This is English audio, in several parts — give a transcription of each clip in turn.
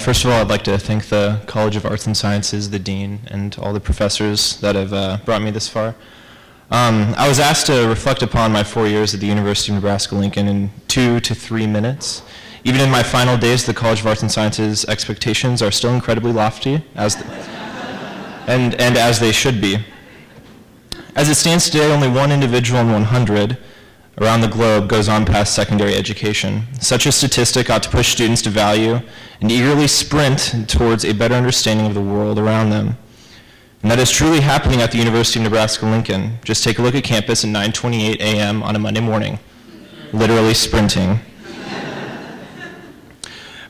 First of all, I'd like to thank the College of Arts and Sciences, the dean, and all the professors that have uh, brought me this far. Um, I was asked to reflect upon my four years at the University of Nebraska-Lincoln in two to three minutes. Even in my final days, the College of Arts and Sciences expectations are still incredibly lofty, as and, and as they should be. As it stands today, only one individual in 100 around the globe goes on past secondary education. Such a statistic ought to push students to value and eagerly sprint towards a better understanding of the world around them. And that is truly happening at the University of Nebraska-Lincoln. Just take a look at campus at 9.28 a.m. on a Monday morning, literally sprinting.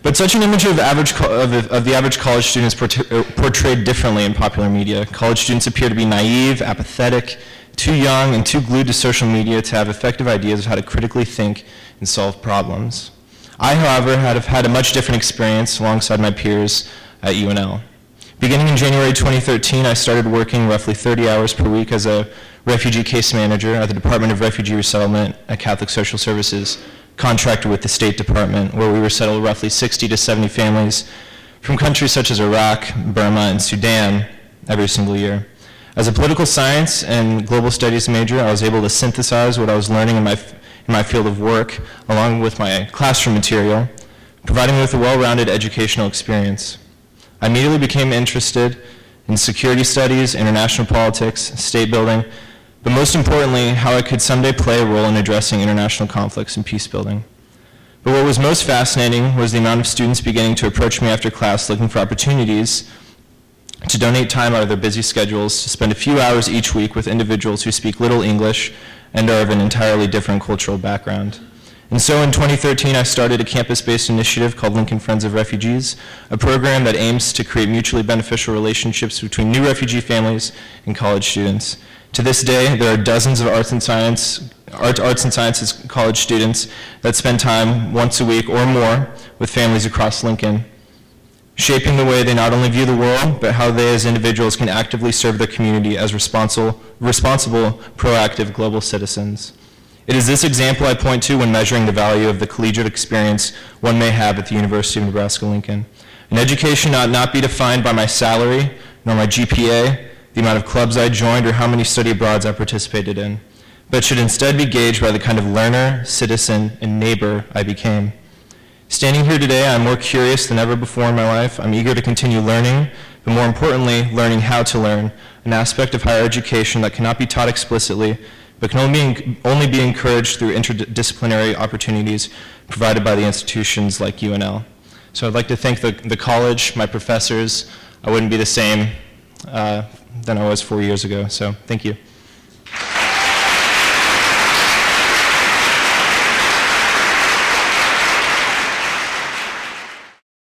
But such an image of, average, of, of the average college student is uh, portrayed differently in popular media. College students appear to be naive, apathetic, too young, and too glued to social media to have effective ideas of how to critically think and solve problems. I, however, have had a much different experience alongside my peers at UNL. Beginning in January 2013, I started working roughly 30 hours per week as a refugee case manager at the Department of Refugee Resettlement at Catholic Social Services contracted with the State Department, where we resettled roughly 60 to 70 families from countries such as Iraq, Burma, and Sudan every single year. As a political science and global studies major, I was able to synthesize what I was learning in my, in my field of work along with my classroom material, providing me with a well-rounded educational experience. I immediately became interested in security studies, international politics, state building, but most importantly, how I could someday play a role in addressing international conflicts and peace building. But what was most fascinating was the amount of students beginning to approach me after class looking for opportunities to donate time out of their busy schedules to spend a few hours each week with individuals who speak little English and are of an entirely different cultural background. And so in 2013, I started a campus-based initiative called Lincoln Friends of Refugees, a program that aims to create mutually beneficial relationships between new refugee families and college students. To this day, there are dozens of arts and science, art, arts and sciences college students that spend time once a week or more with families across Lincoln, shaping the way they not only view the world, but how they as individuals can actively serve their community as responsible, responsible proactive global citizens. It is this example I point to when measuring the value of the collegiate experience one may have at the University of Nebraska-Lincoln. An education ought not be defined by my salary, nor my GPA, the amount of clubs I joined, or how many study abroads I participated in, but should instead be gauged by the kind of learner, citizen, and neighbor I became. Standing here today, I'm more curious than ever before in my life. I'm eager to continue learning, but more importantly, learning how to learn, an aspect of higher education that cannot be taught explicitly, but can only be, only be encouraged through interdisciplinary opportunities provided by the institutions like UNL. So I'd like to thank the, the college, my professors. I wouldn't be the same uh, than I was four years ago. So thank you.